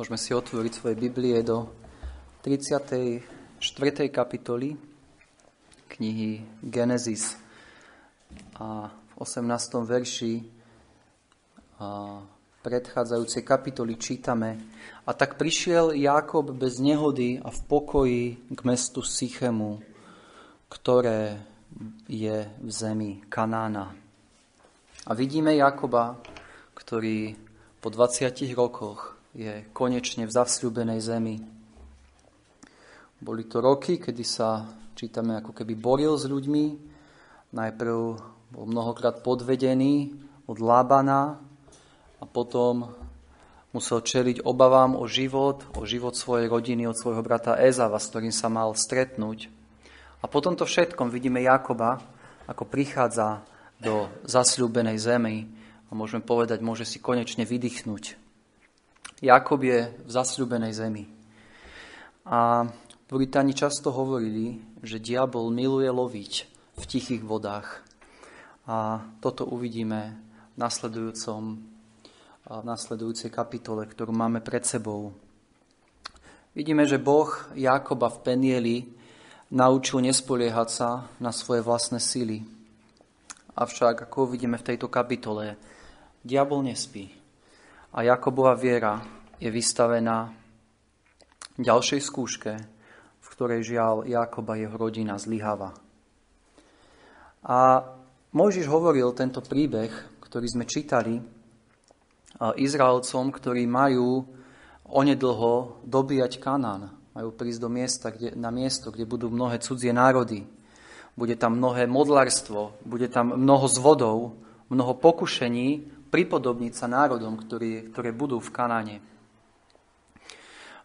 Môžeme si otvoriť svoje Biblie do 34. kapitoly knihy Genesis a v 18. verši a predchádzajúcej kapitoly čítame A tak prišiel Jákob bez nehody a v pokoji k mestu Sychemu, ktoré je v zemi Kanána. A vidíme Jakoba, ktorý po 20 rokoch je konečne v zasľúbenej zemi. Boli to roky, kedy sa, čítame, ako keby boril s ľuďmi. Najprv bol mnohokrát podvedený od Lábana a potom musel čeliť obavám o život, o život svojej rodiny, od svojho brata Ezava, s ktorým sa mal stretnúť. A po tomto všetkom vidíme Jakoba, ako prichádza do zasľúbenej zemi a môžeme povedať, môže si konečne vydýchnuť Jakob je v zasľúbenej zemi. A Puritáni často hovorili, že diabol miluje loviť v tichých vodách. A toto uvidíme v, nasledujúcom, v nasledujúcej kapitole, ktorú máme pred sebou. Vidíme, že Boh Jakoba v Penieli naučil nespoliehať sa na svoje vlastné sily. Avšak, ako uvidíme v tejto kapitole, diabol nespí a Jakobova viera je vystavená ďalšej skúške, v ktorej žiaľ Jakoba jeho rodina zlyháva. A Mojžiš hovoril tento príbeh, ktorý sme čítali Izraelcom, ktorí majú onedlho dobíjať Kanán. Majú prísť do miesta, kde, na miesto, kde budú mnohé cudzie národy. Bude tam mnohé modlárstvo, bude tam mnoho zvodov, mnoho pokušení, pripodobniť sa národom, ktorý, ktoré budú v Kanáne.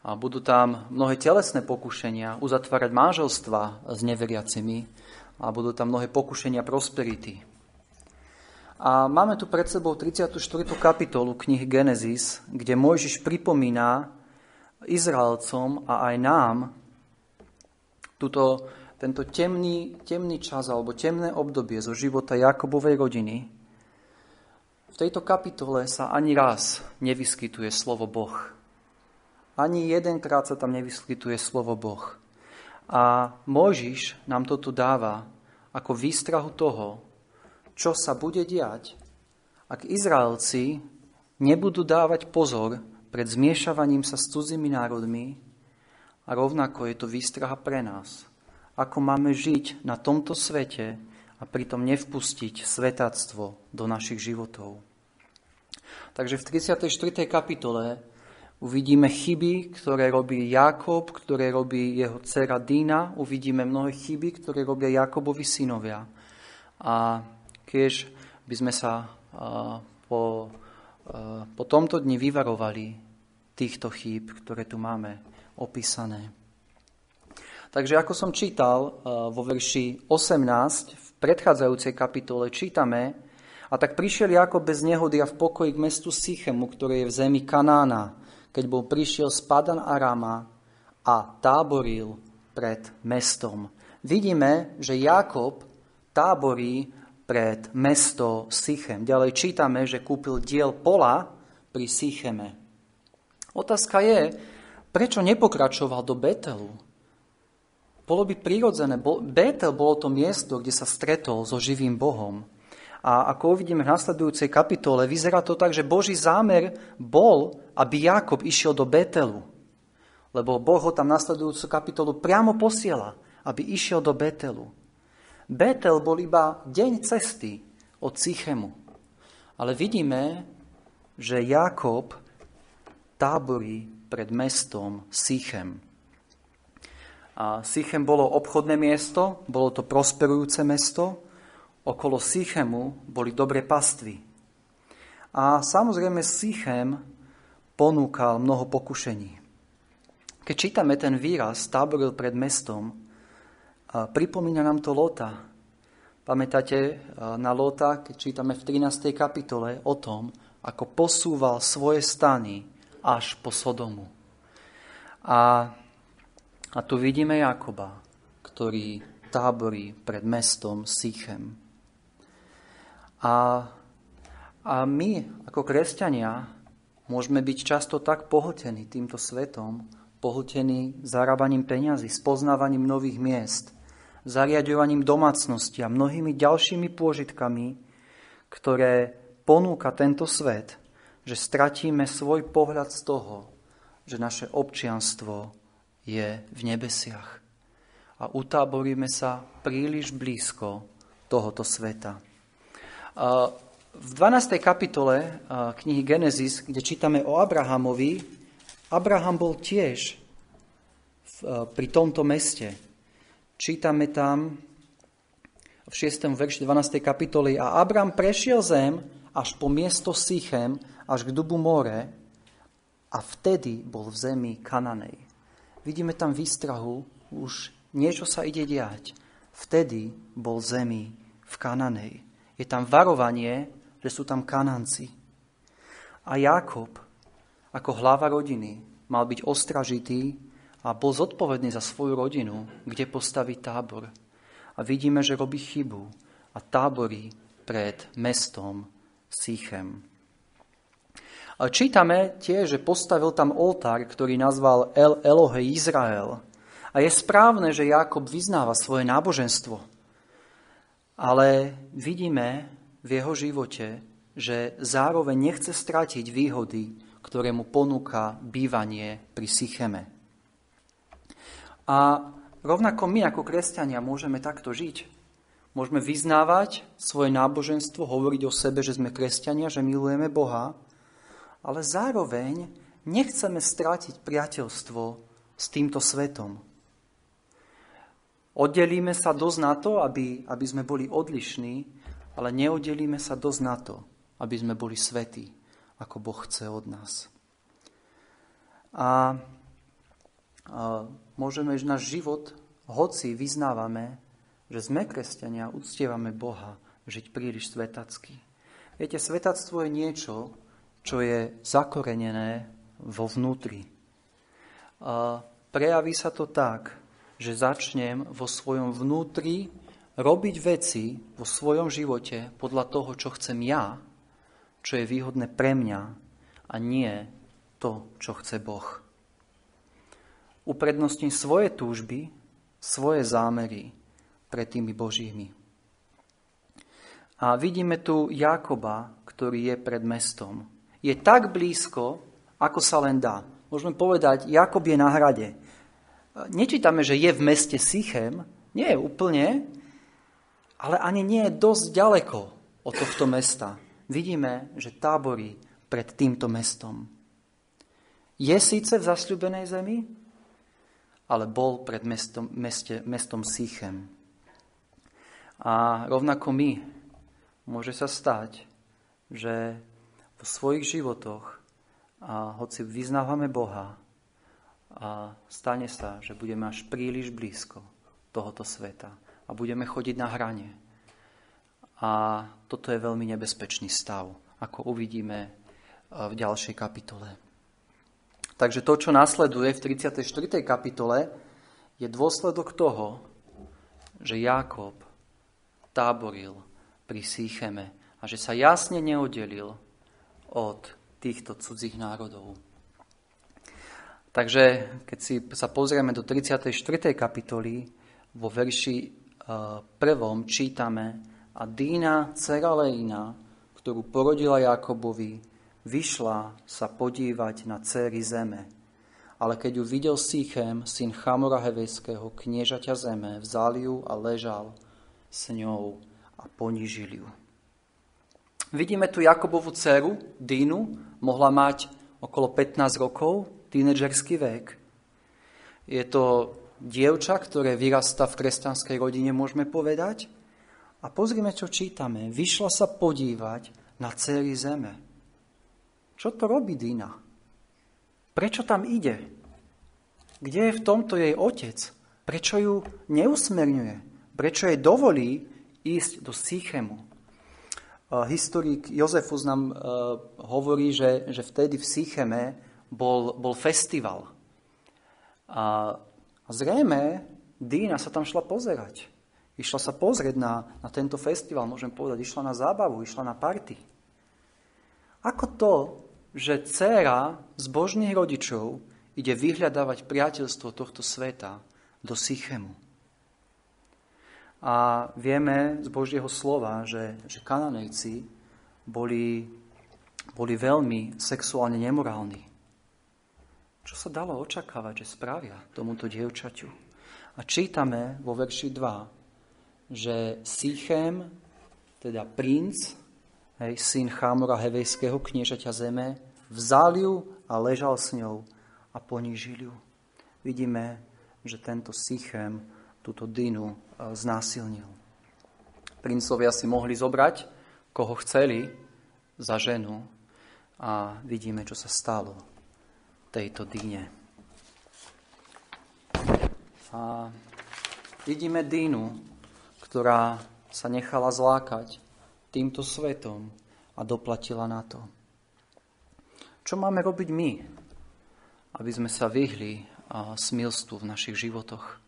A budú tam mnohé telesné pokušenia, uzatvárať manželstva s neveriacimi a budú tam mnohé pokušenia prosperity. A máme tu pred sebou 34. kapitolu knihy Genesis, kde Mojžiš pripomína Izraelcom a aj nám tuto, tento temný, temný čas alebo temné obdobie zo života Jakobovej rodiny, v tejto kapitole sa ani raz nevyskytuje slovo Boh. Ani jedenkrát sa tam nevyskytuje slovo Boh. A Mojžiš nám to tu dáva ako výstrahu toho, čo sa bude diať, ak Izraelci nebudú dávať pozor pred zmiešavaním sa s cudzími národmi a rovnako je to výstraha pre nás, ako máme žiť na tomto svete a pritom nevpustiť svetactvo do našich životov. Takže v 34. kapitole uvidíme chyby, ktoré robí Jakob, ktoré robí jeho dcera Dina, uvidíme mnohé chyby, ktoré robia Jakobovi synovia. A keď by sme sa po, po tomto dni vyvarovali týchto chýb, ktoré tu máme opísané. Takže ako som čítal vo verši 18 v predchádzajúcej kapitole, čítame, a tak prišiel Jakob bez nehody a v pokoji k mestu Sychemu, ktoré je v zemi Kanána, keď bol prišiel z Padan Arama a táboril pred mestom. Vidíme, že Jakob táborí pred mesto Sychem. Ďalej čítame, že kúpil diel pola pri Sycheme. Otázka je, prečo nepokračoval do Betelu? Bolo by prirodzené. Betel bolo to miesto, kde sa stretol so živým Bohom. A ako uvidíme v nasledujúcej kapitole, vyzerá to tak, že Boží zámer bol, aby Jakob išiel do Betelu. Lebo Boh ho tam nasledujúcu kapitolu priamo posiela, aby išiel do Betelu. Betel bol iba deň cesty od Sychemu. Ale vidíme, že Jakob táborí pred mestom Sychem. A Sychem bolo obchodné miesto, bolo to prosperujúce mesto, okolo Sychemu boli dobré pastvy. A samozrejme Sychem ponúkal mnoho pokušení. Keď čítame ten výraz táboril pred mestom, pripomína nám to Lota. Pamätáte na Lota, keď čítame v 13. kapitole o tom, ako posúval svoje stany až po Sodomu. A, a tu vidíme Jakoba, ktorý táborí pred mestom Sychem. A, a my ako kresťania Môžeme byť často tak pohltení týmto svetom, pohltení zarábaním peňazí, spoznávaním nových miest, zariadovaním domácnosti a mnohými ďalšími pôžitkami, ktoré ponúka tento svet, že stratíme svoj pohľad z toho, že naše občianstvo je v nebesiach. A utáboríme sa príliš blízko tohoto sveta. V 12. kapitole knihy Genesis, kde čítame o Abrahamovi, Abraham bol tiež pri tomto meste. Čítame tam v 6. verši 12. kapitoly a Abraham prešiel zem až po miesto Sichem, až k dubu more a vtedy bol v zemi Kananej. Vidíme tam výstrahu, už niečo sa ide diať. Vtedy bol zemi v Kananej. Je tam varovanie, že sú tam Kananci. A Jakob, ako hlava rodiny, mal byť ostražitý a bol zodpovedný za svoju rodinu, kde postaví tábor. A vidíme, že robí chybu a táborí pred mestom Sichem. Čítame tiež, že postavil tam oltár, ktorý nazval El Elohe Izrael. A je správne, že Jakob vyznáva svoje náboženstvo. Ale vidíme, v jeho živote, že zároveň nechce stratiť výhody, ktoré mu ponúka bývanie pri Sycheme. A rovnako my ako kresťania môžeme takto žiť. Môžeme vyznávať svoje náboženstvo, hovoriť o sebe, že sme kresťania, že milujeme Boha, ale zároveň nechceme stratiť priateľstvo s týmto svetom. Oddelíme sa dosť na to, aby, aby sme boli odlišní, ale neoddelíme sa dosť na to, aby sme boli svetí, ako Boh chce od nás. A, a môžeme, že náš život, hoci vyznávame, že sme kresťania, uctievame Boha, žiť príliš svetacky. Viete, svetactvo je niečo, čo je zakorenené vo vnútri. A prejaví sa to tak, že začnem vo svojom vnútri robiť veci vo svojom živote podľa toho, čo chcem ja, čo je výhodné pre mňa a nie to, čo chce Boh. Uprednostním svoje túžby, svoje zámery pred tými Božími. A vidíme tu Jakoba, ktorý je pred mestom. Je tak blízko, ako sa len dá. Môžeme povedať, Jakob je na hrade. Nečítame, že je v meste Sichem. Nie, úplne ale ani nie je dosť ďaleko od tohto mesta. Vidíme, že táborí pred týmto mestom. Je síce v zasľubenej zemi, ale bol pred mestom, meste, mestom Sichem. A rovnako my môže sa stať, že svojich životoch, a hoci vyznávame Boha, a stane sa, že budeme až príliš blízko tohoto sveta a budeme chodiť na hrane. A toto je veľmi nebezpečný stav, ako uvidíme e, v ďalšej kapitole. Takže to, čo nasleduje v 34. kapitole, je dôsledok toho, že Jákob táboril pri Sýcheme a že sa jasne neoddelil od týchto cudzích národov. Takže keď si sa pozrieme do 34. kapitoly, vo verši prvom čítame a Dína, dcera Leina, ktorú porodila Jakobovi, vyšla sa podívať na céry zeme. Ale keď ju videl Sichem, syn Chamora Heveského, kniežaťa zeme, vzal ju a ležal s ňou a ponížil ju. Vidíme tu Jakobovu dceru, Dínu, mohla mať okolo 15 rokov, tínedžerský vek. Je to dievča, ktoré vyrasta v kresťanskej rodine, môžeme povedať. A pozrime, čo čítame. Vyšla sa podívať na celý zeme. Čo to robí Dina? Prečo tam ide? Kde je v tomto jej otec? Prečo ju neusmerňuje? Prečo jej dovolí ísť do Sychemu? Historik Jozefus nám uh, hovorí, že, že vtedy v Sycheme bol, bol festival. A zrejme Dina sa tam šla pozerať. Išla sa pozrieť na, na tento festival, môžem povedať, išla na zábavu, išla na party. Ako to, že dcéra božných rodičov ide vyhľadávať priateľstvo tohto sveta do Sychemu. A vieme z Božieho slova, že, že kananejci boli, boli veľmi sexuálne nemorálni. Čo sa dalo očakávať, že spravia tomuto dievčaťu? A čítame vo verši 2, že Sychem, teda princ, hej, syn Chámora Hevejského, kniežaťa zeme, vzal ju a ležal s ňou a ponížil ju. Vidíme, že tento Sychem túto Dinu e, znásilnil. Princovia si mohli zobrať, koho chceli, za ženu a vidíme, čo sa stalo tejto Dine. A vidíme Dínu, ktorá sa nechala zlákať týmto svetom a doplatila na to. Čo máme robiť my, aby sme sa vyhli smilstvu v našich životoch?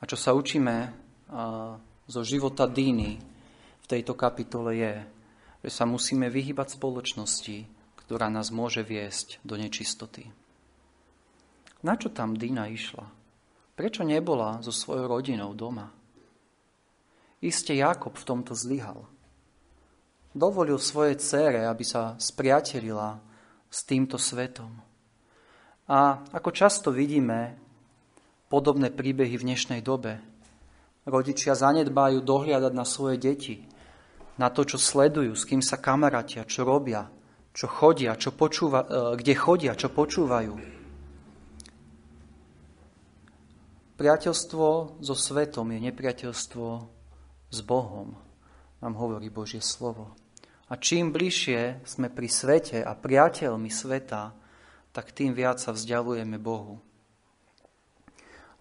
A čo sa učíme zo života Díny v tejto kapitole je, že sa musíme vyhybať spoločnosti, ktorá nás môže viesť do nečistoty. Na čo tam Dina išla? Prečo nebola so svojou rodinou doma? Iste Jakob v tomto zlyhal dovolil svojej cére, aby sa spriatelila s týmto svetom. A ako často vidíme podobné príbehy v dnešnej dobe, rodičia zanedbajú dohliadať na svoje deti, na to, čo sledujú, s kým sa kamarátia, čo robia, čo chodia, čo počúva, e, kde chodia, čo počúvajú. Priateľstvo so svetom je nepriateľstvo s Bohom, nám hovorí Božie slovo. A čím bližšie sme pri svete a priateľmi sveta, tak tým viac sa vzdialujeme Bohu.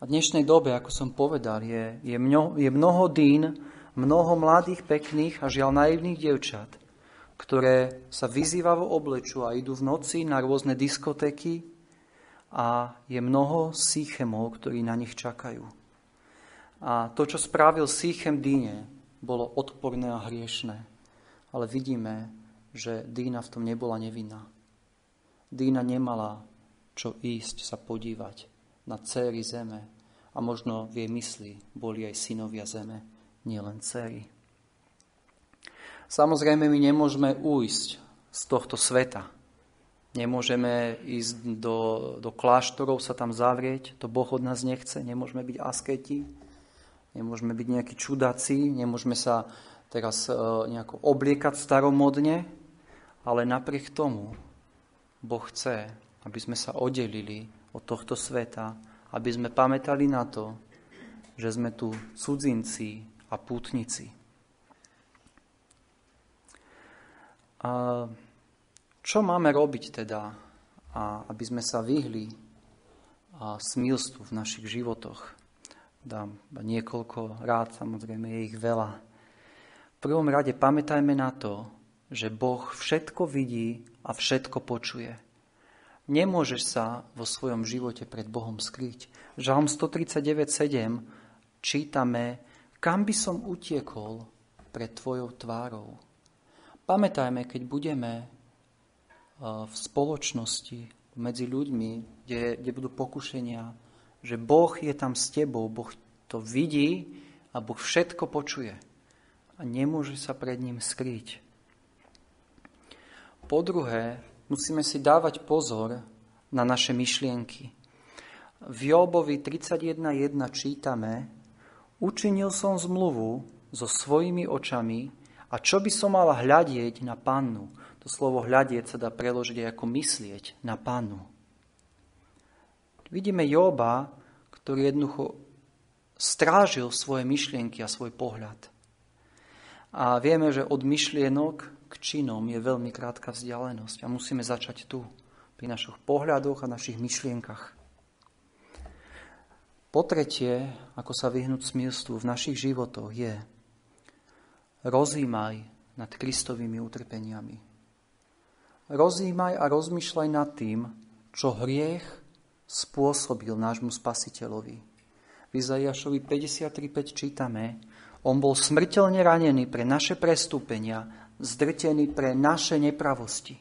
V dnešnej dobe, ako som povedal, je, je, mno, je mnoho dín, mnoho mladých, pekných a žiaľ naivných dievčat, ktoré sa vyzývavo oblečú a idú v noci na rôzne diskotéky a je mnoho síchemov, ktorí na nich čakajú. A to, čo spravil Sýchem Díne, bolo odporné a hriešné ale vidíme, že Dína v tom nebola nevinná. Dína nemala čo ísť sa podívať na céry zeme a možno v jej mysli boli aj synovia zeme, nielen céry. Samozrejme, my nemôžeme ujsť z tohto sveta. Nemôžeme ísť do, do kláštorov, sa tam zavrieť, to Boh od nás nechce. Nemôžeme byť asketi, nemôžeme byť nejakí čudáci, nemôžeme sa teraz e, nejako obliekať staromodne, ale napriek tomu Boh chce, aby sme sa oddelili od tohto sveta, aby sme pamätali na to, že sme tu cudzinci a pútnici. A čo máme robiť teda, aby sme sa vyhli smilstvu v našich životoch? Dám niekoľko rád, samozrejme je ich veľa prvom rade pamätajme na to, že Boh všetko vidí a všetko počuje. Nemôžeš sa vo svojom živote pred Bohom skryť. Žalm 139.7 čítame, kam by som utiekol pred Tvojou tvárou. Pamätajme, keď budeme e, v spoločnosti medzi ľuďmi, kde, kde budú pokušenia, že Boh je tam s tebou, Boh to vidí a Boh všetko počuje a nemôže sa pred ním skryť. Po druhé, musíme si dávať pozor na naše myšlienky. V Jobovi 31.1 čítame Učinil som zmluvu so svojimi očami a čo by som mal hľadieť na pannu? To slovo hľadieť sa dá preložiť ako myslieť na pannu. Vidíme Joba, ktorý jednoducho strážil svoje myšlienky a svoj pohľad. A vieme, že od myšlienok k činom je veľmi krátka vzdialenosť a musíme začať tu, pri našich pohľadoch a našich myšlienkach. Po tretie, ako sa vyhnúť smilstvu v našich životoch je rozímaj nad Kristovými utrpeniami. Rozímaj a rozmýšľaj nad tým, čo hriech spôsobil nášmu spasiteľovi. V Izaiašovi 53.5 čítame, on bol smrteľne ranený pre naše prestúpenia, zdrtený pre naše nepravosti.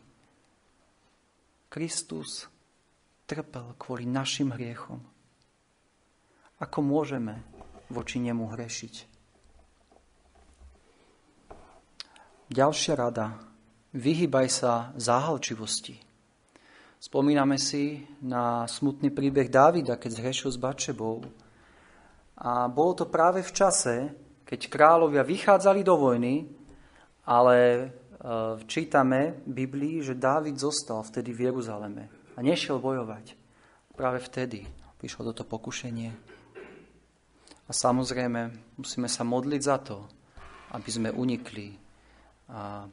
Kristus trpel kvôli našim hriechom. Ako môžeme voči nemu hrešiť? Ďalšia rada. Vyhýbaj sa záhalčivosti. Spomíname si na smutný príbeh Dávida, keď zhrešil s Bačebou. A bolo to práve v čase, keď kráľovia vychádzali do vojny, ale e, čítame v Biblii, že Dávid zostal vtedy v Jeruzaleme a nešiel bojovať. Práve vtedy prišlo toto pokušenie. A samozrejme, musíme sa modliť za to, aby sme unikli a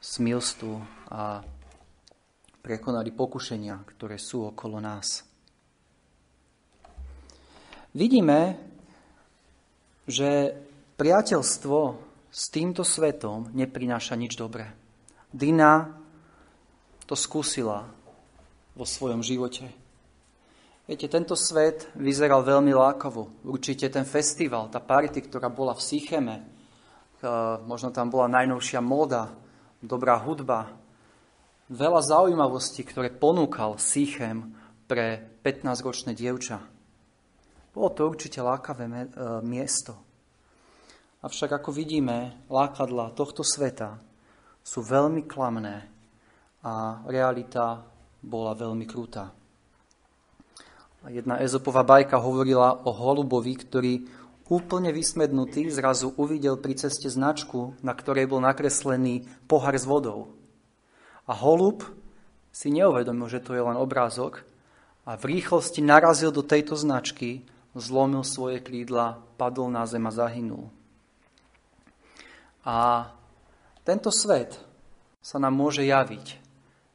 smilstvu a prekonali pokušenia, ktoré sú okolo nás. Vidíme, že priateľstvo s týmto svetom neprináša nič dobré. Dina to skúsila vo svojom živote. Viete, tento svet vyzeral veľmi lákavo. Určite ten festival, tá party, ktorá bola v Sycheme, eh, možno tam bola najnovšia móda, dobrá hudba, veľa zaujímavostí, ktoré ponúkal Sichem pre 15-ročné dievča. Bolo to určite lákavé e, miesto. Avšak ako vidíme, lákadla tohto sveta sú veľmi klamné a realita bola veľmi krutá. Jedna ezopová bajka hovorila o holubovi, ktorý úplne vysmednutý zrazu uvidel pri ceste značku, na ktorej bol nakreslený pohár s vodou. A holub si neuvedomil, že to je len obrázok a v rýchlosti narazil do tejto značky, zlomil svoje krídla, padol na zem a zahynul. A tento svet sa nám môže javiť,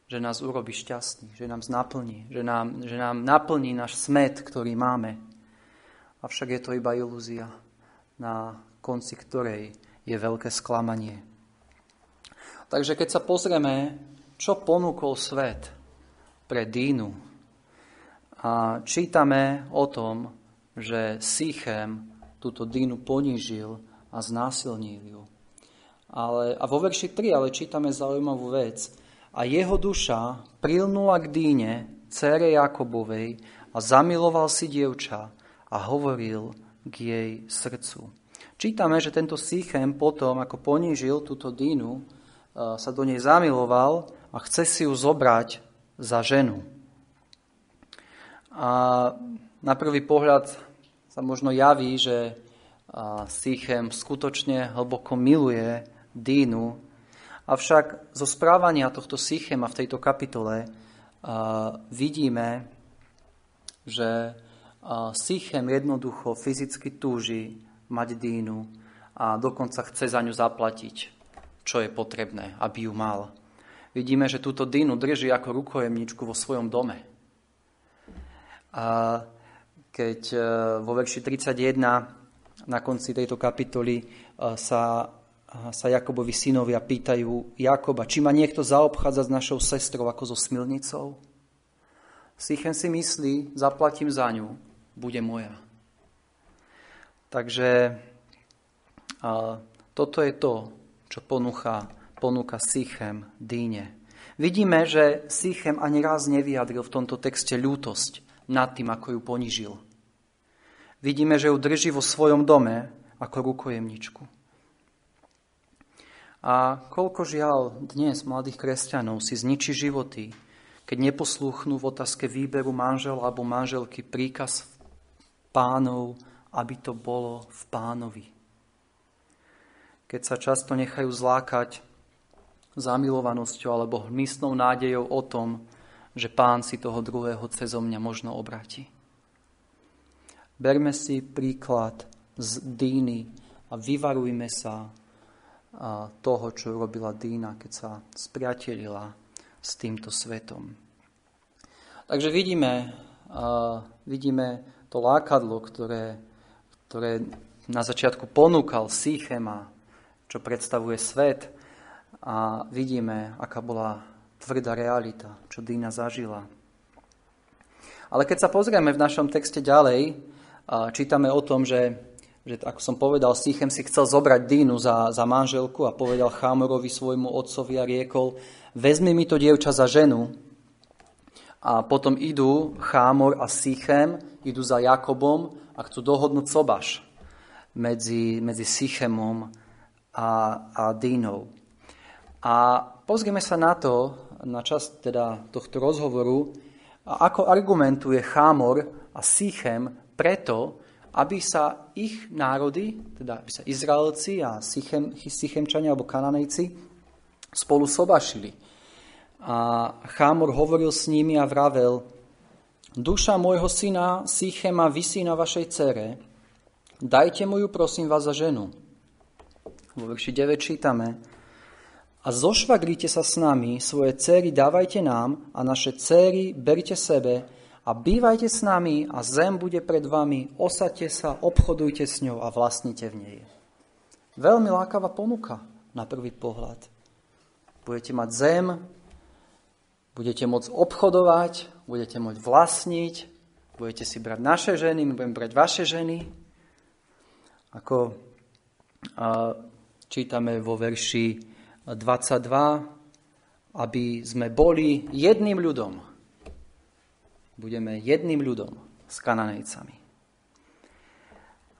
že nás urobí šťastný, že nám naplní, že nám, že nám naplní náš smet, ktorý máme. Avšak je to iba ilúzia, na konci ktorej je veľké sklamanie. Takže keď sa pozrieme čo ponúkol svet pre Dínu. A čítame o tom, že Sichem túto Dínu ponížil a znásilnil ju. Ale, a vo verši 3 ale čítame zaujímavú vec. A jeho duša prilnula k Díne, cére Jakobovej, a zamiloval si dievča a hovoril k jej srdcu. Čítame, že tento Sichem potom, ako ponížil túto Dínu, sa do nej zamiloval a chce si ju zobrať za ženu. A na prvý pohľad sa možno javí, že Sichem skutočne hlboko miluje Dínu, avšak zo správania tohto Sichema v tejto kapitole vidíme, že Sichem jednoducho fyzicky túži mať Dínu a dokonca chce za ňu zaplatiť, čo je potrebné, aby ju mal vidíme, že túto Dinu drží ako rukojemničku vo svojom dome. A keď e, vo verši 31 na konci tejto kapitoly e, sa, sa Jakobovi synovia pýtajú Jakoba, či ma niekto zaobchádza s našou sestrou ako so smilnicou? Sichem si myslí, zaplatím za ňu, bude moja. Takže a, toto je to, čo ponúcha ponúka Sichem Díne. Vidíme, že Sichem ani raz nevyjadril v tomto texte ľútosť nad tým, ako ju ponižil. Vidíme, že ju drží vo svojom dome ako rukojemničku. A koľko žiaľ dnes mladých kresťanov si zničí životy, keď neposlúchnú v otázke výberu manžela alebo manželky príkaz pánov, aby to bolo v pánovi. Keď sa často nechajú zlákať zamilovanosťou alebo hmyslnou nádejou o tom, že pán si toho druhého cezo mňa možno obráti. Berme si príklad z Díny a vyvarujme sa toho, čo robila Dína, keď sa spriatelila s týmto svetom. Takže vidíme, vidíme to lákadlo, ktoré, ktoré na začiatku ponúkal Sýchema, čo predstavuje svet, a vidíme, aká bola tvrdá realita, čo Dina zažila. Ale keď sa pozrieme v našom texte ďalej, čítame o tom, že, že ako som povedal, Sichem si chcel zobrať Dínu za, za manželku a povedal Chámorovi svojmu otcovi a riekol, vezmi mi to dievča za ženu. a potom idú Chámor a Sychem, idú za Jakobom a chcú dohodnúť sobaš medzi, medzi Sychemom a, a Dínou. A pozrieme sa na to, na čas teda tohto rozhovoru, ako argumentuje Chámor a Sychem preto, aby sa ich národy, teda aby sa Izraelci a Sychem, Sychemčania alebo Kananejci spolu sobašili. A Chámor hovoril s nimi a vravel, duša môjho syna Sychema vysí na vašej cere, dajte mu ju prosím vás za ženu. Vo verši 9 čítame, a zošvagrite sa s nami, svoje céry dávajte nám a naše céry berite sebe a bývajte s nami a zem bude pred vami, osadte sa, obchodujte s ňou a vlastnite v nej. Veľmi lákavá ponuka na prvý pohľad. Budete mať zem, Budete môcť obchodovať, budete môcť vlastniť, budete si brať naše ženy, my budeme brať vaše ženy. Ako čítame vo verši 22, aby sme boli jedným ľudom. Budeme jedným ľudom s Kananejcami.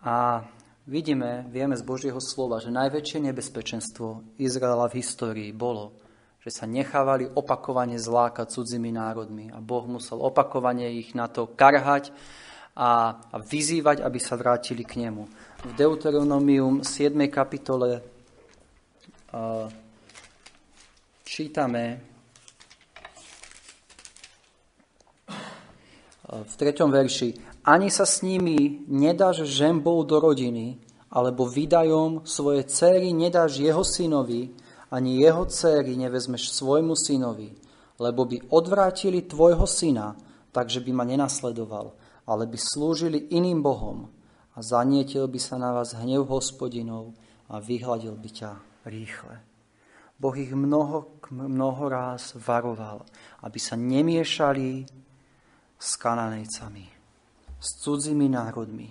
A vidíme, vieme z Božieho slova, že najväčšie nebezpečenstvo Izraela v histórii bolo, že sa nechávali opakovane zlákať cudzími národmi a Boh musel opakovane ich na to karhať a, a vyzývať, aby sa vrátili k nemu. V Deuteronomium 7. kapitole uh, čítame v 3. verši Ani sa s nimi nedáš žembou do rodiny, alebo vydajom svoje céry nedáš jeho synovi, ani jeho céry nevezmeš svojmu synovi, lebo by odvrátili tvojho syna, takže by ma nenasledoval, ale by slúžili iným bohom a zanietil by sa na vás hnev hospodinov a vyhľadil by ťa rýchle. Boh ich mnoho, mnoho ráz varoval, aby sa nemiešali s kananejcami, s cudzími národmi.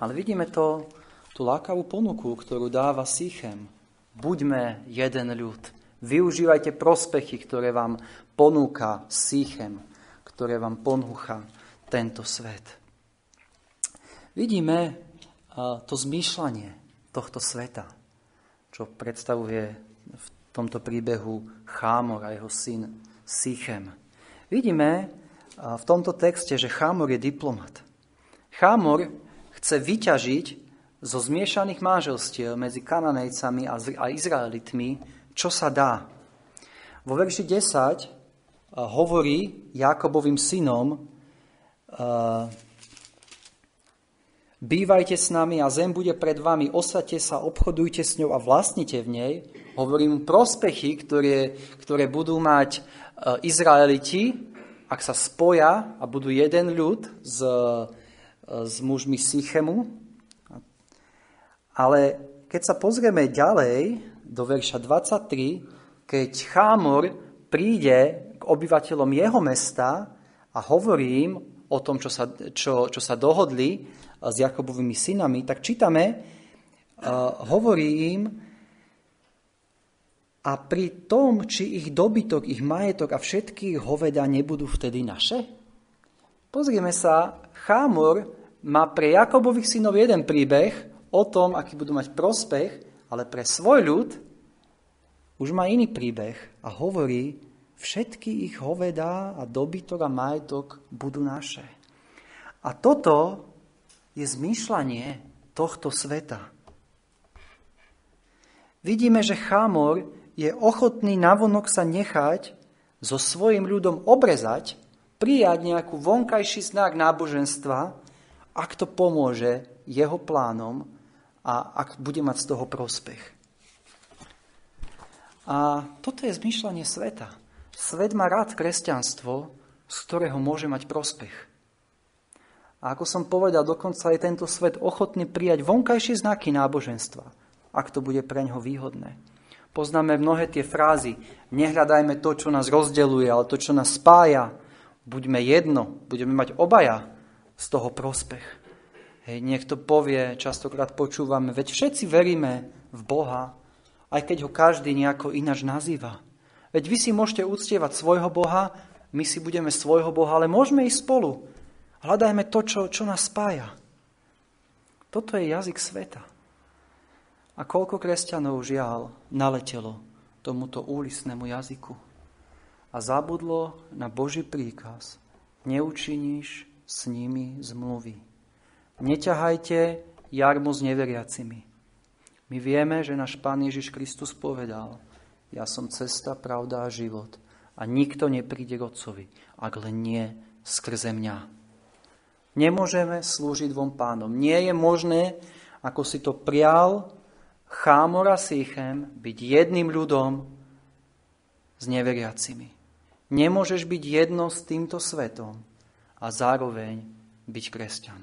Ale vidíme to, tú lákavú ponuku, ktorú dáva Sichem Buďme jeden ľud. Využívajte prospechy, ktoré vám ponúka Sýchem, ktoré vám ponúcha tento svet. Vidíme to zmýšľanie tohto sveta, čo predstavuje v tomto príbehu Chámor a jeho syn Sýchem. Vidíme v tomto texte, že Chámor je diplomat. Chámor chce vyťažiť zo zmiešaných manželstiev medzi Kananejcami a Izraelitmi, čo sa dá. Vo verši 10 hovorí Jakobovým synom, bývajte s nami a zem bude pred vami, osate sa, obchodujte s ňou a vlastnite v nej. Hovorím prospechy, ktoré, ktoré budú mať Izraeliti, ak sa spoja a budú jeden ľud s, s mužmi Sychemu, ale keď sa pozrieme ďalej do verša 23, keď Chámor príde k obyvateľom jeho mesta a hovorí im o tom, čo sa, čo, čo sa dohodli s Jakobovými synami, tak čítame, uh, hovorí im, a pri tom, či ich dobytok, ich majetok a všetky hoveda nebudú vtedy naše? Pozrieme sa, Chámor má pre Jakobových synov jeden príbeh o tom, aký budú mať prospech, ale pre svoj ľud už má iný príbeh a hovorí, všetky ich hovedá a dobytok a majetok budú naše. A toto je zmýšľanie tohto sveta. Vidíme, že Chámor je ochotný navonok sa nechať so svojim ľudom obrezať, prijať nejakú vonkajší znak náboženstva, ak to pomôže jeho plánom a ak bude mať z toho prospech. A toto je zmýšľanie sveta. Svet má rád kresťanstvo, z ktorého môže mať prospech. A ako som povedal, dokonca je tento svet ochotný prijať vonkajšie znaky náboženstva, ak to bude pre ňoho výhodné. Poznáme mnohé tie frázy. Nehľadajme to, čo nás rozdeluje, ale to, čo nás spája. Buďme jedno, budeme mať obaja z toho prospech. Hej, niekto povie, častokrát počúvame, veď všetci veríme v Boha, aj keď ho každý nejako ináč nazýva. Veď vy si môžete uctievať svojho Boha, my si budeme svojho Boha, ale môžeme ísť spolu. Hľadajme to, čo, čo nás spája. Toto je jazyk sveta. A koľko kresťanov žiaľ naletelo tomuto úlisnému jazyku a zabudlo na Boží príkaz. Neučiníš s nimi zmluvy. Neťahajte jarmu s neveriacimi. My vieme, že náš Pán Ježiš Kristus povedal, ja som cesta, pravda a život a nikto nepríde k Otcovi, ak len nie skrze mňa. Nemôžeme slúžiť dvom pánom. Nie je možné, ako si to prial Chámor a Sichem, byť jedným ľudom s neveriacimi. Nemôžeš byť jedno s týmto svetom a zároveň byť kresťan.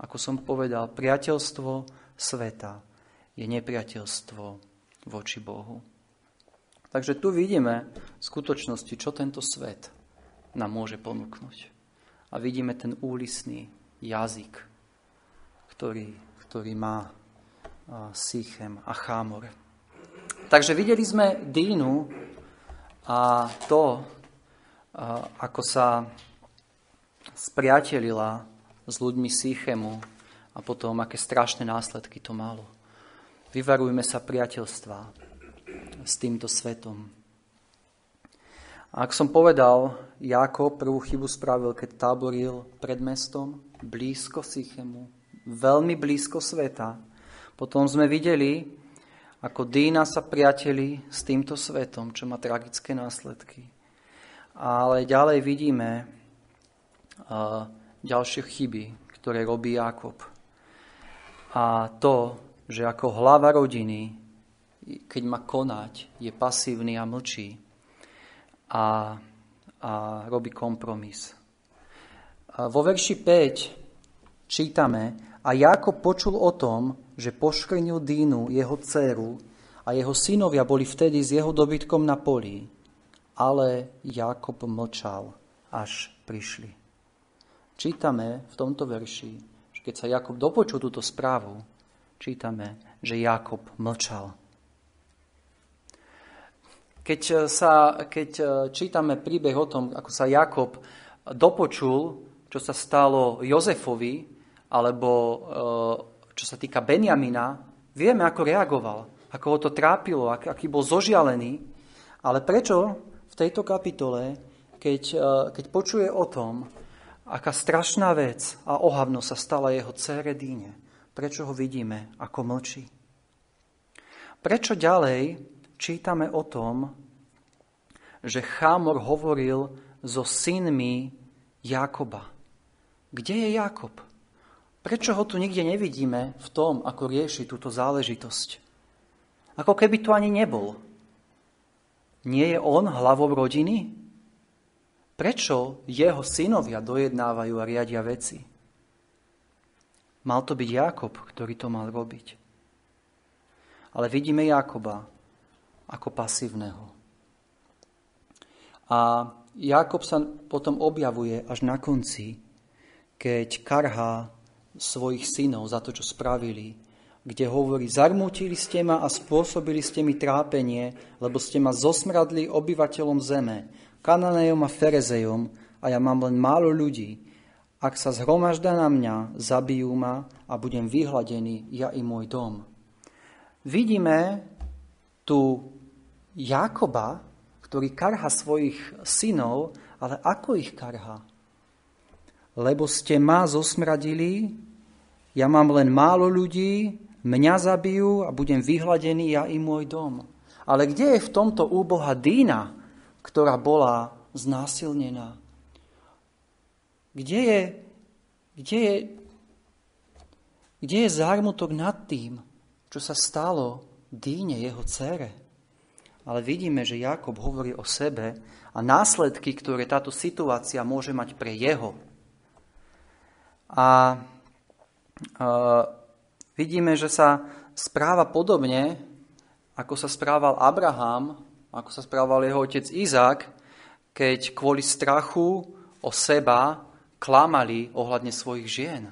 Ako som povedal, priateľstvo sveta je nepriateľstvo voči Bohu. Takže tu vidíme v skutočnosti, čo tento svet nám môže ponúknuť. A vidíme ten úlisný jazyk, ktorý, ktorý má Sichem a Chámor. Takže videli sme Dínu a to, ako sa spriatelila s ľuďmi Sichemu a potom, aké strašné následky to malo. Vyvarujme sa priateľstva s týmto svetom. A ak som povedal, Jakob prvú chybu spravil, keď táboril pred mestom, blízko Sichemu, veľmi blízko sveta, potom sme videli, ako Dína sa priateli s týmto svetom, čo má tragické následky. Ale ďalej vidíme uh, ďalšie chyby, ktoré robí Jakob. A to, že ako hlava rodiny, keď má konať, je pasívny a mlčí a, a robí kompromis. Vo verši 5 čítame, a Jakob počul o tom, že poškrnil Dínu, jeho dceru, a jeho synovia boli vtedy s jeho dobytkom na poli. Ale Jakob mlčal, až prišli. Čítame v tomto verši, že keď sa Jakob dopočul túto správu, čítame, že Jakob mlčal. Keď, sa, keď čítame príbeh o tom, ako sa Jakob dopočul, čo sa stalo Jozefovi, alebo čo sa týka Benjamina, vieme, ako reagoval, ako ho to trápilo, aký bol zožialený. Ale prečo v tejto kapitole, keď, e, keď počuje o tom, aká strašná vec a ohavno sa stala jeho dcere Díne, prečo ho vidíme, ako mlčí? Prečo ďalej čítame o tom, že Chámor hovoril so synmi Jakoba? Kde je Jakob? Prečo ho tu nikde nevidíme v tom, ako rieši túto záležitosť? Ako keby tu ani nebol. Nie je on hlavou rodiny? Prečo jeho synovia dojednávajú a riadia veci? Mal to byť Jakob, ktorý to mal robiť. Ale vidíme Jakoba ako pasívneho. A Jakob sa potom objavuje až na konci, keď karhá svojich synov za to, čo spravili, kde hovorí, zarmútili ste ma a spôsobili ste mi trápenie, lebo ste ma zosmradli obyvateľom zeme, Kananejom a Ferezejom a ja mám len málo ľudí. Ak sa zhromažda na mňa, zabijú ma a budem vyhladený ja i môj dom. Vidíme tu Jakoba, ktorý karha svojich synov, ale ako ich karha? Lebo ste ma zosmradili ja mám len málo ľudí, mňa zabijú a budem vyhladený ja i môj dom. Ale kde je v tomto úboha Dýna, ktorá bola znásilnená? Kde je, kde je, kde je zármutok nad tým, čo sa stalo Dýne, jeho cére? Ale vidíme, že Jakob hovorí o sebe a následky, ktoré táto situácia môže mať pre jeho. A vidíme, že sa správa podobne, ako sa správal Abraham, ako sa správal jeho otec Izák, keď kvôli strachu o seba klamali ohľadne svojich žien.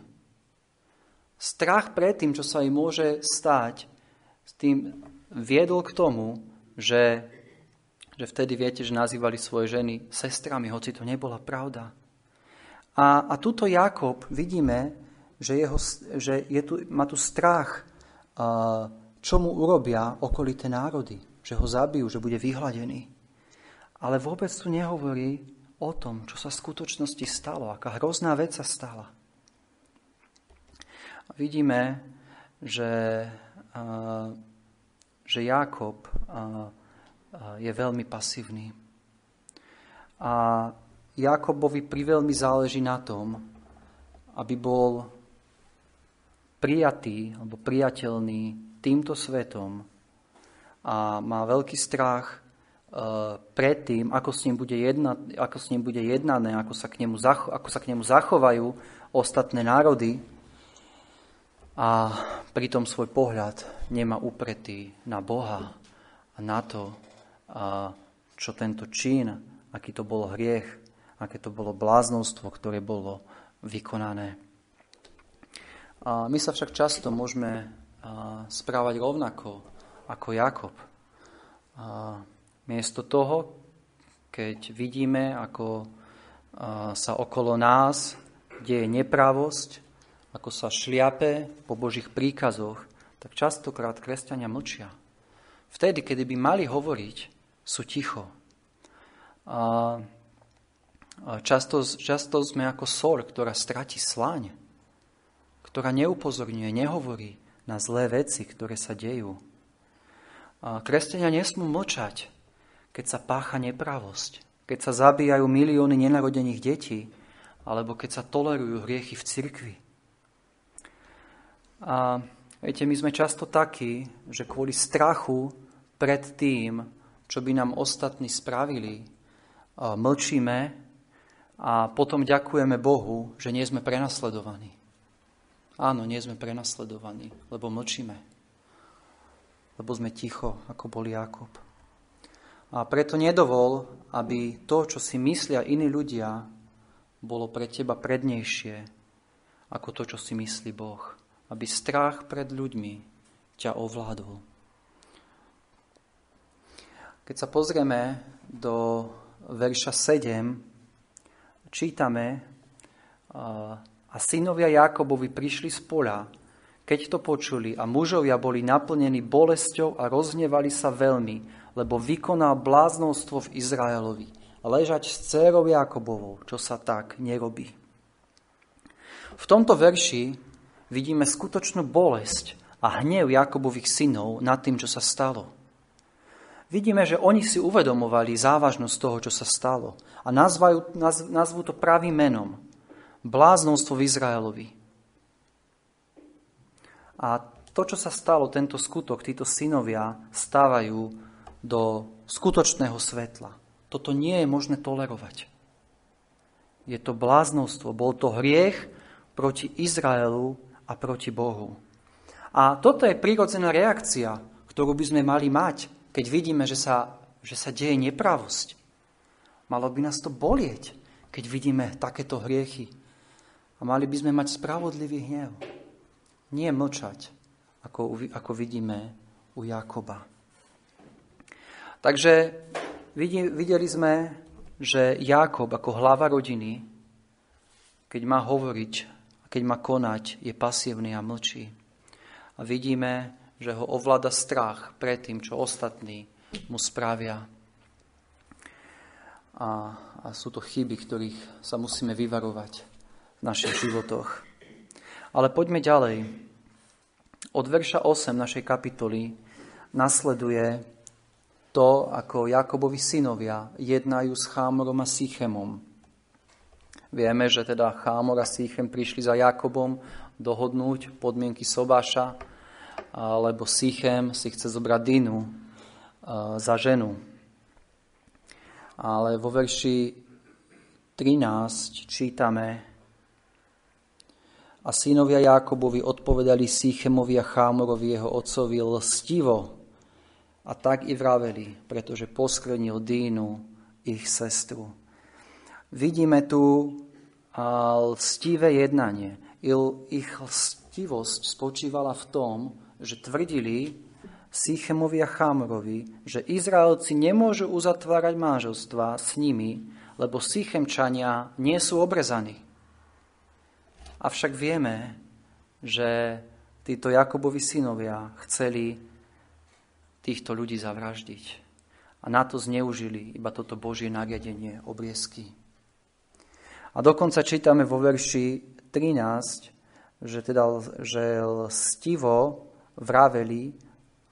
Strach pred tým, čo sa im môže stať, s tým viedol k tomu, že, že vtedy viete, že nazývali svoje ženy sestrami, hoci to nebola pravda. A, a tuto Jakob vidíme, že, jeho, že je tu, má tu strach, a, čo mu urobia okolité národy, že ho zabijú, že bude vyhladený. Ale vôbec tu nehovorí o tom, čo sa v skutočnosti stalo, aká hrozná vec sa stala. Vidíme, že, že Jakob je veľmi pasívny. A Jakobovi priveľmi záleží na tom, aby bol prijatý alebo priateľný týmto svetom a má veľký strach e, pred tým, ako s ním bude, jedna, ako s ním bude jednané, ako sa, k nemu, ako sa k nemu zachovajú ostatné národy. A pritom svoj pohľad nemá upretý na Boha a na to, čo tento čin, aký to bol hriech, aké to bolo bláznostvo, ktoré bolo vykonané. A my sa však často môžeme správať rovnako ako Jakob. A miesto toho, keď vidíme, ako sa okolo nás deje nepravosť, ako sa šliape po Božích príkazoch, tak častokrát kresťania mlčia. Vtedy, kedy by mali hovoriť, sú ticho. A často, často sme ako sol, ktorá stratí sláň, ktorá neupozorňuje, nehovorí na zlé veci, ktoré sa dejú. Kresťania nesmú mlčať, keď sa pácha nepravosť, keď sa zabíjajú milióny nenarodených detí, alebo keď sa tolerujú hriechy v cirkvi. A viete, my sme často takí, že kvôli strachu pred tým, čo by nám ostatní spravili, mlčíme a potom ďakujeme Bohu, že nie sme prenasledovaní. Áno, nie sme prenasledovaní, lebo mlčíme. Lebo sme ticho, ako bol Jakob. A preto nedovol, aby to, čo si myslia iní ľudia, bolo pre teba prednejšie ako to, čo si myslí Boh. Aby strach pred ľuďmi ťa ovládol. Keď sa pozrieme do verša 7, čítame a synovia Jakobovi prišli z pola, keď to počuli a mužovia boli naplnení bolesťou a rozhnevali sa veľmi, lebo vykonal bláznostvo v Izraelovi, ležať s dcérou Jakobovou, čo sa tak nerobí. V tomto verši vidíme skutočnú bolesť a hnev Jakobových synov nad tým, čo sa stalo vidíme, že oni si uvedomovali závažnosť toho, čo sa stalo a nazvajú, naz, nazvú to pravým menom. Bláznostvo v Izraelovi. A to, čo sa stalo, tento skutok, títo synovia stávajú do skutočného svetla. Toto nie je možné tolerovať. Je to bláznostvo, bol to hriech proti Izraelu a proti Bohu. A toto je prírodzená reakcia, ktorú by sme mali mať keď vidíme, že sa, že sa deje nepravosť. Malo by nás to bolieť, keď vidíme takéto hriechy. A mali by sme mať spravodlivý hnev. Nie mlčať, ako, ako vidíme u Jakoba. Takže videli sme, že Jakob ako hlava rodiny, keď má hovoriť keď má konať, je pasívny a mlčí. A vidíme, že ho ovláda strach pred tým, čo ostatní mu spravia. A, a sú to chyby, ktorých sa musíme vyvarovať v našich životoch. Ale poďme ďalej. Od verša 8 našej kapitoly nasleduje to, ako Jakobovi synovia jednajú s Chámorom a Sychemom. Vieme, že teda Chámor a Sychem prišli za Jakobom dohodnúť podmienky Sobáša, alebo Sichem si chce zobrať Dinu za ženu. Ale vo verši 13 čítame a synovia Jákobovi odpovedali Sychemovi a Chámorovi jeho otcovi lstivo a tak i vraveli, pretože poskvrnil Dínu, ich sestru. Vidíme tu lstivé jednanie. Ich lstivosť spočívala v tom, že tvrdili Sychemovi a Chámorovi, že Izraelci nemôžu uzatvárať manželstva s nimi, lebo Sychemčania nie sú obrezaní. Avšak vieme, že títo Jakobovi synovia chceli týchto ľudí zavraždiť. A na to zneužili iba toto Božie nariadenie obriezky. A dokonca čítame vo verši 13, že, teda, že lstivo vraveli,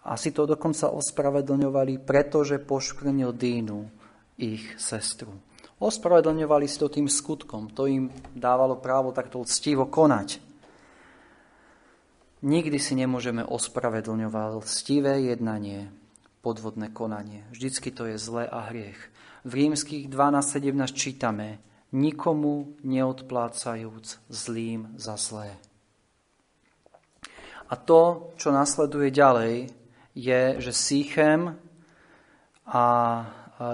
asi to dokonca ospravedlňovali, pretože poškvrnil Dínu, ich sestru. Ospravedlňovali si to tým skutkom. To im dávalo právo takto lstivo konať. Nikdy si nemôžeme ospravedlňovať lstivé jednanie, podvodné konanie. Vždycky to je zlé a hriech. V rímskych 12.17 čítame, nikomu neodplácajúc zlým za zlé. A to, čo nasleduje ďalej, je, že Sýchem a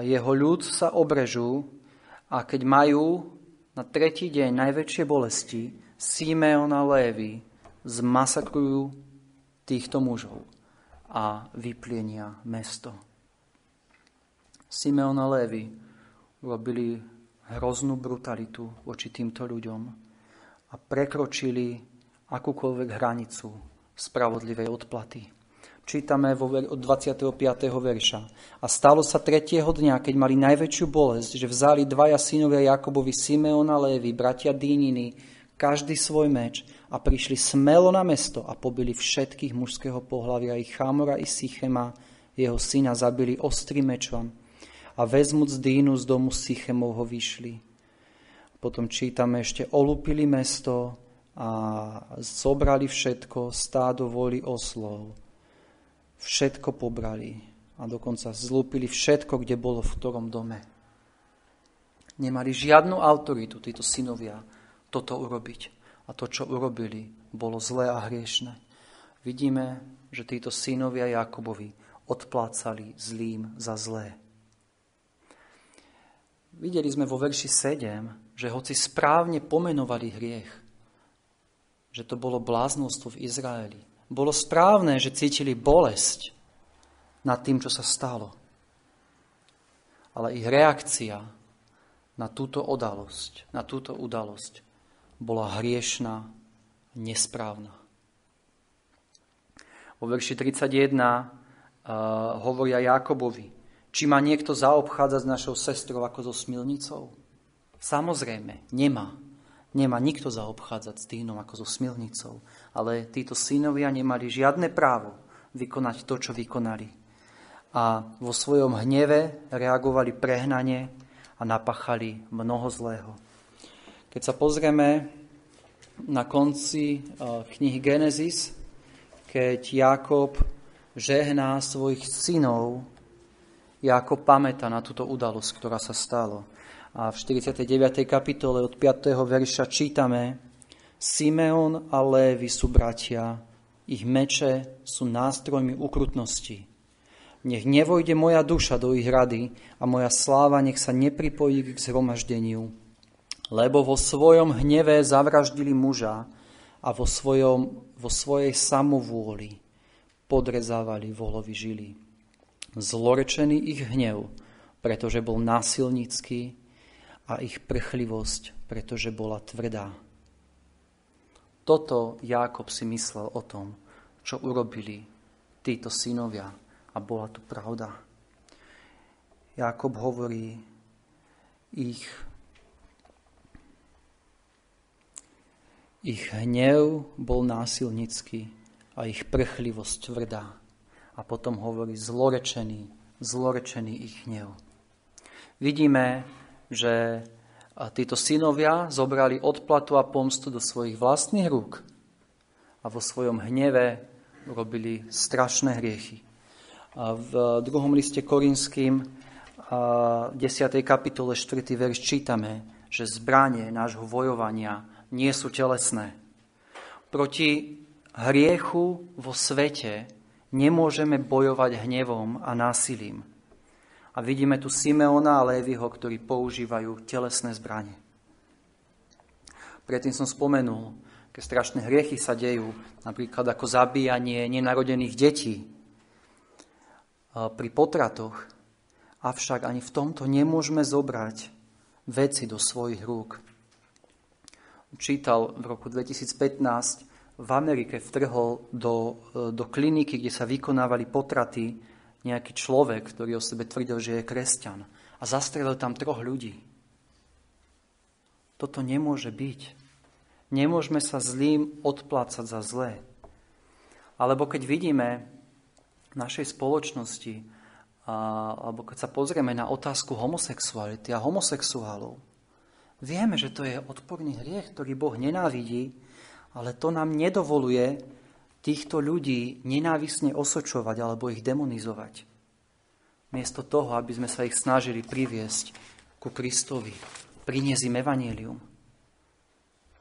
jeho ľud sa obrežú a keď majú na tretí deň najväčšie bolesti, Simeon a Lévy zmasakrujú týchto mužov a vyplienia mesto. Simeon a Lévy robili hroznú brutalitu voči týmto ľuďom a prekročili akúkoľvek hranicu spravodlivej odplaty. Čítame od 25. verša. A stalo sa tretieho dňa, keď mali najväčšiu bolesť, že vzali dvaja synovia Jakobovi, Simeon a Lévy, bratia Díniny, každý svoj meč a prišli smelo na mesto a pobili všetkých mužského pohľavia, i Chámora, i Sychema, jeho syna zabili ostrým mečom a vezmúc Dínu z domu Sychemov ho vyšli. Potom čítame ešte, olúpili mesto, a zobrali všetko, stádo voli oslov. Všetko pobrali a dokonca zlúpili všetko, kde bolo v ktorom dome. Nemali žiadnu autoritu títo synovia toto urobiť. A to, čo urobili, bolo zlé a hriešne. Vidíme, že títo synovia Jakobovi odplácali zlým za zlé. Videli sme vo verši 7, že hoci správne pomenovali hriech, že to bolo bláznostvo v Izraeli. Bolo správne, že cítili bolesť nad tým, čo sa stalo. Ale ich reakcia na túto udalosť, na túto udalosť bola hriešná, nesprávna. Vo verši 31 uh, hovoria Jakobovi, či má niekto zaobchádzať s našou sestrou ako so smilnicou? Samozrejme, nemá. Nemá nikto zaobchádzať s Dínom ako so smilnicou, ale títo synovia nemali žiadne právo vykonať to, čo vykonali. A vo svojom hneve reagovali prehnane a napachali mnoho zlého. Keď sa pozrieme na konci eh, knihy Genesis, keď Jakob žehná svojich synov, Jakob pamätá na túto udalosť, ktorá sa stala. A v 49. kapitole od 5. verša čítame Simeon a Lévy sú bratia, ich meče sú nástrojmi ukrutnosti. Nech nevojde moja duša do ich rady a moja sláva nech sa nepripojí k zhromaždeniu, lebo vo svojom hneve zavraždili muža a vo, svojom, vo svojej samovôli podrezávali volovi žily. Zlorečený ich hnev, pretože bol násilnícky a ich prchlivosť, pretože bola tvrdá. Toto Jákob si myslel o tom, čo urobili títo synovia a bola tu pravda. Jákob hovorí, ich, ich hnev bol násilnický a ich prchlivosť tvrdá. A potom hovorí zlorečený, zlorečený ich hnev. Vidíme, že títo synovia zobrali odplatu a pomstu do svojich vlastných rúk a vo svojom hneve robili strašné hriechy. A v druhom liste Korinským, 10. kapitole 4. verš čítame, že zbranie nášho vojovania nie sú telesné. Proti hriechu vo svete nemôžeme bojovať hnevom a násilím. A vidíme tu Simeona a Lévyho, ktorí používajú telesné zbranie. Predtým som spomenul, keď strašné hriechy sa dejú, napríklad ako zabíjanie nenarodených detí. pri potratoch, avšak ani v tomto nemôžeme zobrať veci do svojich rúk. Čítal v roku 2015, v Amerike vtrhol do, do kliniky, kde sa vykonávali potraty, nejaký človek, ktorý o sebe tvrdil, že je kresťan. A zastrelil tam troch ľudí. Toto nemôže byť. Nemôžeme sa zlým odplácať za zlé. Alebo keď vidíme v našej spoločnosti, alebo keď sa pozrieme na otázku homosexuality a homosexuálov, vieme, že to je odporný hriech, ktorý Boh nenávidí, ale to nám nedovoluje týchto ľudí nenávisne osočovať alebo ich demonizovať. Miesto toho, aby sme sa ich snažili priviesť ku Kristovi, priniesť im evanílium.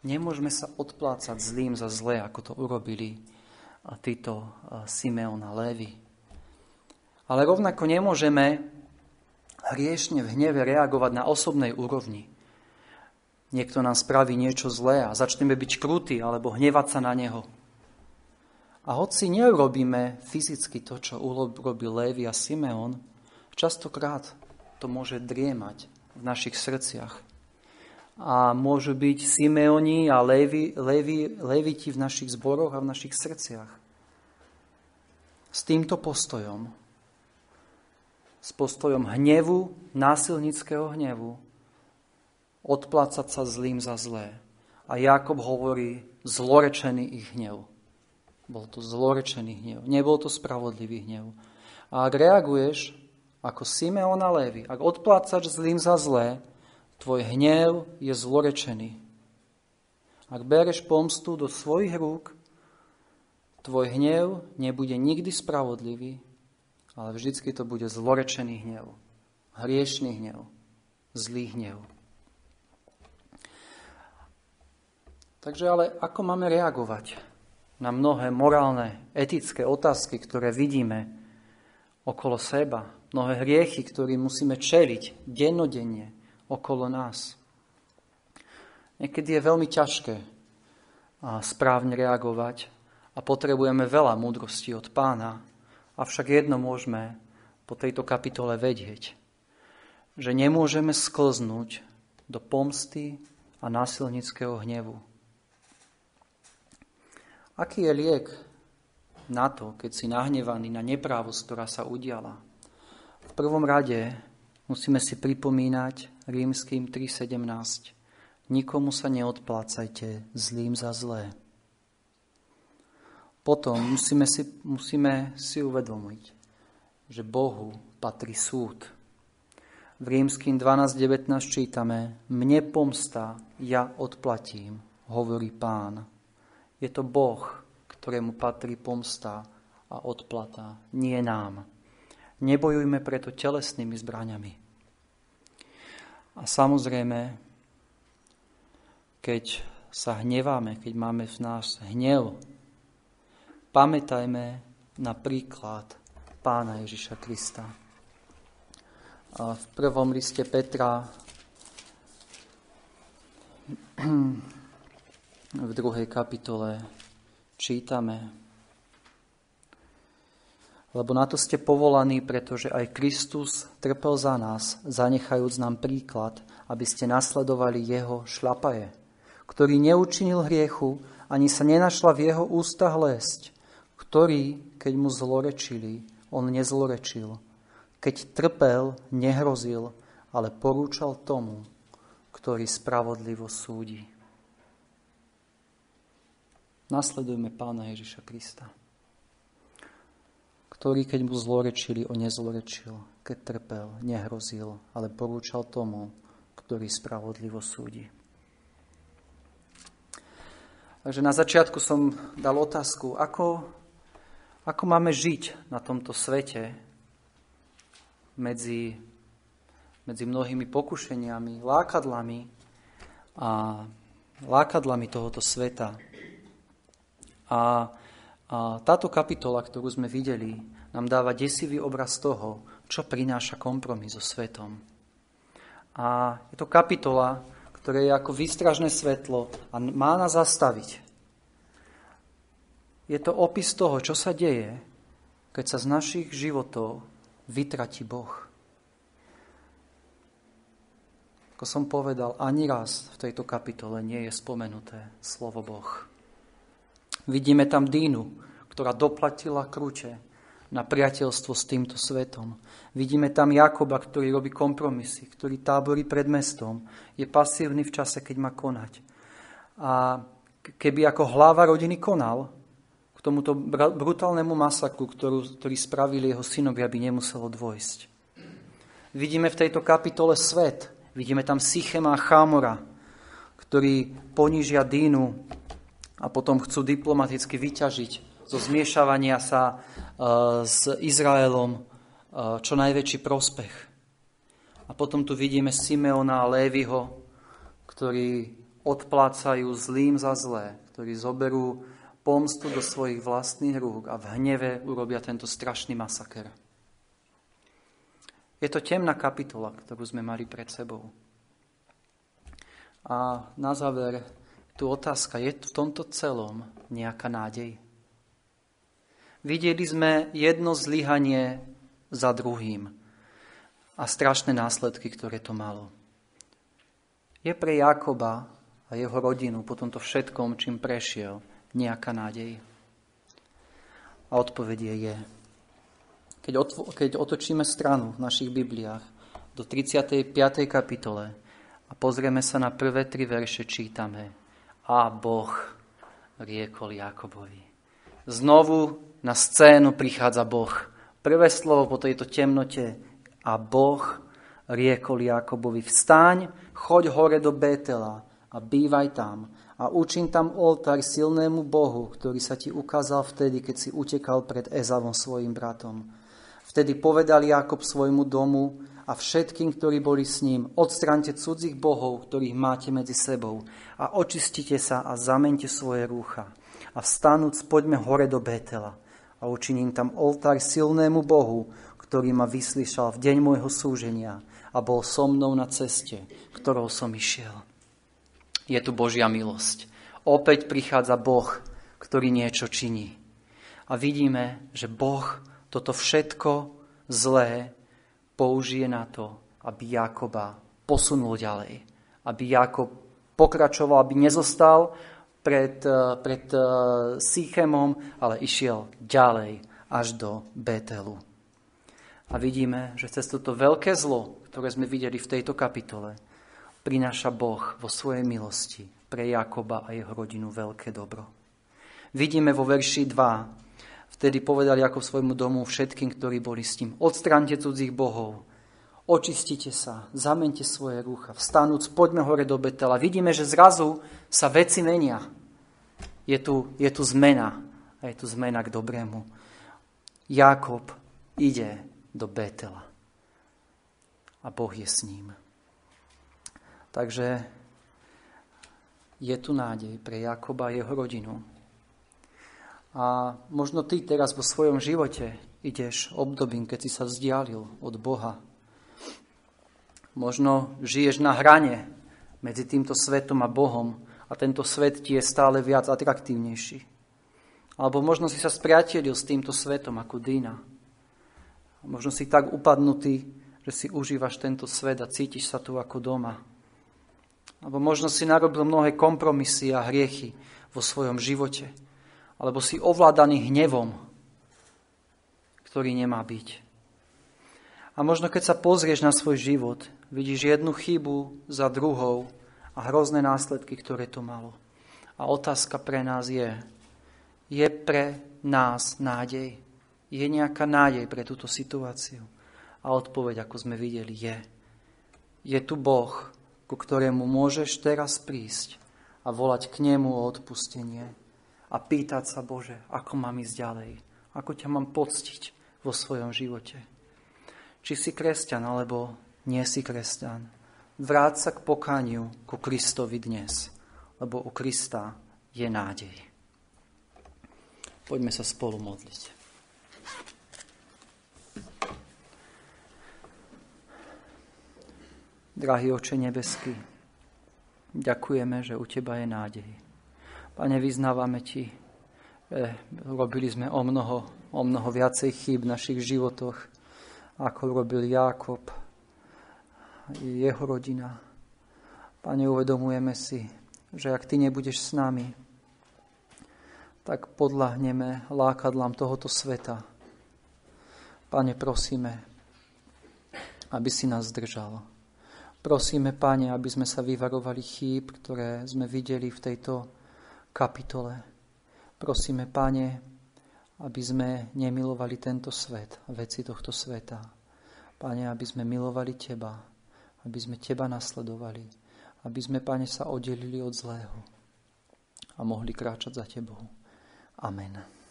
Nemôžeme sa odplácať zlým za zlé, ako to urobili títo Simeon a Lévy. Ale rovnako nemôžeme hriešne v hneve reagovať na osobnej úrovni. Niekto nám spraví niečo zlé a začneme byť krutí alebo hnevať sa na neho. A hoci neurobíme fyzicky to, čo urobil Lévy a Simeon, častokrát to môže driemať v našich srdciach. A môžu byť Simeoni a Levi, Levi, Leviti v našich zboroch a v našich srdciach. S týmto postojom, s postojom hnevu, násilnického hnevu, odplácať sa zlým za zlé. A Jakob hovorí zlorečený ich hnev. Bol to zlorečený hnev. Nebol to spravodlivý hnev. A ak reaguješ ako Simeon a Levi, ak odplácaš zlým za zlé, Tvoj hnev je zlorečený. Ak bereš pomstu do svojich rúk, tvoj hnev nebude nikdy spravodlivý, ale vždycky to bude zlorečený hnev. Hriešný hnev. Zlý hnev. Takže ale ako máme reagovať na mnohé morálne, etické otázky, ktoré vidíme okolo seba, mnohé hriechy, ktorým musíme čeliť dennodenne, okolo nás. Niekedy je veľmi ťažké správne reagovať a potrebujeme veľa múdrosti od pána, avšak jedno môžeme po tejto kapitole vedieť, že nemôžeme sklznúť do pomsty a násilnického hnevu. Aký je liek na to, keď si nahnevaný na neprávosť, ktorá sa udiala? V prvom rade musíme si pripomínať, Rímským 3.17. Nikomu sa neodplácajte zlým za zlé. Potom musíme si, musíme si uvedomiť, že Bohu patrí súd. V Rímským 12.19 čítame Mne pomsta, ja odplatím, hovorí pán. Je to Boh, ktorému patrí pomsta a odplata, nie nám. Nebojujme preto telesnými zbraňami, a samozrejme, keď sa hneváme, keď máme v nás hnev, pamätajme na príklad pána Ježiša Krista. A v prvom liste Petra v druhej kapitole čítame lebo na to ste povolaní, pretože aj Kristus trpel za nás, zanechajúc nám príklad, aby ste nasledovali jeho šlapaje, ktorý neučinil hriechu, ani sa nenašla v jeho ústach lesť, ktorý, keď mu zlorečili, on nezlorečil. Keď trpel, nehrozil, ale porúčal tomu, ktorý spravodlivo súdi. Nasledujme pána Ježiša Krista ktorý, keď mu zlorečili, o nezlorečil, keď trpel, nehrozil, ale porúčal tomu, ktorý spravodlivo súdi. Takže na začiatku som dal otázku, ako, ako máme žiť na tomto svete medzi, medzi mnohými pokušeniami, lákadlami a lákadlami tohoto sveta. A a táto kapitola, ktorú sme videli, nám dáva desivý obraz toho, čo prináša kompromis so svetom. A je to kapitola, ktorá je ako výstražné svetlo a má nás zastaviť. Je to opis toho, čo sa deje, keď sa z našich životov vytratí Boh. Ako som povedal, ani raz v tejto kapitole nie je spomenuté slovo Boh. Vidíme tam Dínu, ktorá doplatila kruče na priateľstvo s týmto svetom. Vidíme tam Jakoba, ktorý robí kompromisy, ktorý táborí pred mestom, je pasívny v čase, keď má konať. A keby ako hlava rodiny konal, k tomuto brutálnemu masakru, ktorú, ktorý spravili jeho synovi, aby nemuselo dvojsť. Vidíme v tejto kapitole svet. Vidíme tam Sychema a Chámora, ktorí ponížia Dínu a potom chcú diplomaticky vyťažiť zo zmiešavania sa e, s Izraelom e, čo najväčší prospech. A potom tu vidíme Simeona a Lévyho, ktorí odplácajú zlým za zlé, ktorí zoberú pomstu do svojich vlastných rúk a v hneve urobia tento strašný masaker. Je to temná kapitola, ktorú sme mali pred sebou. A na záver tu otázka, je v tomto celom nejaká nádej? Videli sme jedno zlyhanie za druhým a strašné následky, ktoré to malo. Je pre Jakoba a jeho rodinu po tomto všetkom, čím prešiel, nejaká nádej? A odpovedie je. Keď, otvo- keď otočíme stranu v našich Bibliách do 35. kapitole a pozrieme sa na prvé tri verše, čítame A Boh riekol Jakobovi. Znovu na scénu prichádza Boh. Prvé slovo po tejto temnote a Boh riekol Jakobovi, vstaň, choď hore do Betela, a bývaj tam a učin tam oltár silnému Bohu, ktorý sa ti ukázal vtedy, keď si utekal pred Ezavom svojim bratom. Vtedy povedal Jakob svojmu domu a všetkým, ktorí boli s ním, odstrante cudzích bohov, ktorých máte medzi sebou a očistite sa a zamente svoje rúcha. A vstanúc, poďme hore do Betela a učiním tam oltár silnému Bohu, ktorý ma vyslyšal v deň môjho súženia a bol so mnou na ceste, ktorou som išiel je tu Božia milosť. Opäť prichádza Boh, ktorý niečo činí. A vidíme, že Boh toto všetko zlé použije na to, aby Jakoba posunul ďalej. Aby Jakob pokračoval, aby nezostal pred, eh, pred eh, Sychemom, ale išiel ďalej až do Betelu. A vidíme, že cez toto veľké zlo, ktoré sme videli v tejto kapitole, prináša Boh vo svojej milosti pre Jakoba a jeho rodinu veľké dobro. Vidíme vo verši 2, vtedy povedal Jakob svojmu domu všetkým, ktorí boli s ním, odstránte cudzích bohov, očistite sa, zamente svoje rúcha, vstanúc, poďme hore do Betela. Vidíme, že zrazu sa veci menia. Je tu, je tu zmena a je tu zmena k dobrému. Jakob ide do Betela a Boh je s ním. Takže je tu nádej pre Jakoba a jeho rodinu. A možno ty teraz vo svojom živote ideš obdobím, keď si sa vzdialil od Boha. Možno žiješ na hrane medzi týmto svetom a Bohom a tento svet ti je stále viac atraktívnejší. Alebo možno si sa spriatelil s týmto svetom ako Dina. Možno si tak upadnutý, že si užívaš tento svet a cítiš sa tu ako doma. Alebo možno si narobil mnohé kompromisy a hriechy vo svojom živote. Alebo si ovládaný hnevom, ktorý nemá byť. A možno keď sa pozrieš na svoj život, vidíš jednu chybu za druhou a hrozné následky, ktoré to malo. A otázka pre nás je, je pre nás nádej? Je nejaká nádej pre túto situáciu? A odpoveď, ako sme videli, je. Je tu Boh, ku ktorému môžeš teraz prísť a volať k nemu o odpustenie a pýtať sa, Bože, ako mám ísť ďalej, ako ťa mám poctiť vo svojom živote. Či si kresťan, alebo nie si kresťan. Vráť sa k pokaniu ku Kristovi dnes, lebo u Krista je nádej. Poďme sa spolu modliť. Drahý oče nebeský, ďakujeme, že u Teba je nádej. Pane, vyznávame Ti, že robili sme o mnoho, o mnoho viacej chýb v našich životoch, ako robil Jákob jeho rodina. Pane, uvedomujeme si, že ak Ty nebudeš s nami, tak podľahneme lákadlám tohoto sveta. Pane, prosíme, aby si nás zdržal. Prosíme, Pane, aby sme sa vyvarovali chýb, ktoré sme videli v tejto kapitole. Prosíme, Pane, aby sme nemilovali tento svet, veci tohto sveta. Pane, aby sme milovali Teba, aby sme Teba nasledovali, aby sme, Pane, sa oddelili od zlého a mohli kráčať za Tebou. Amen.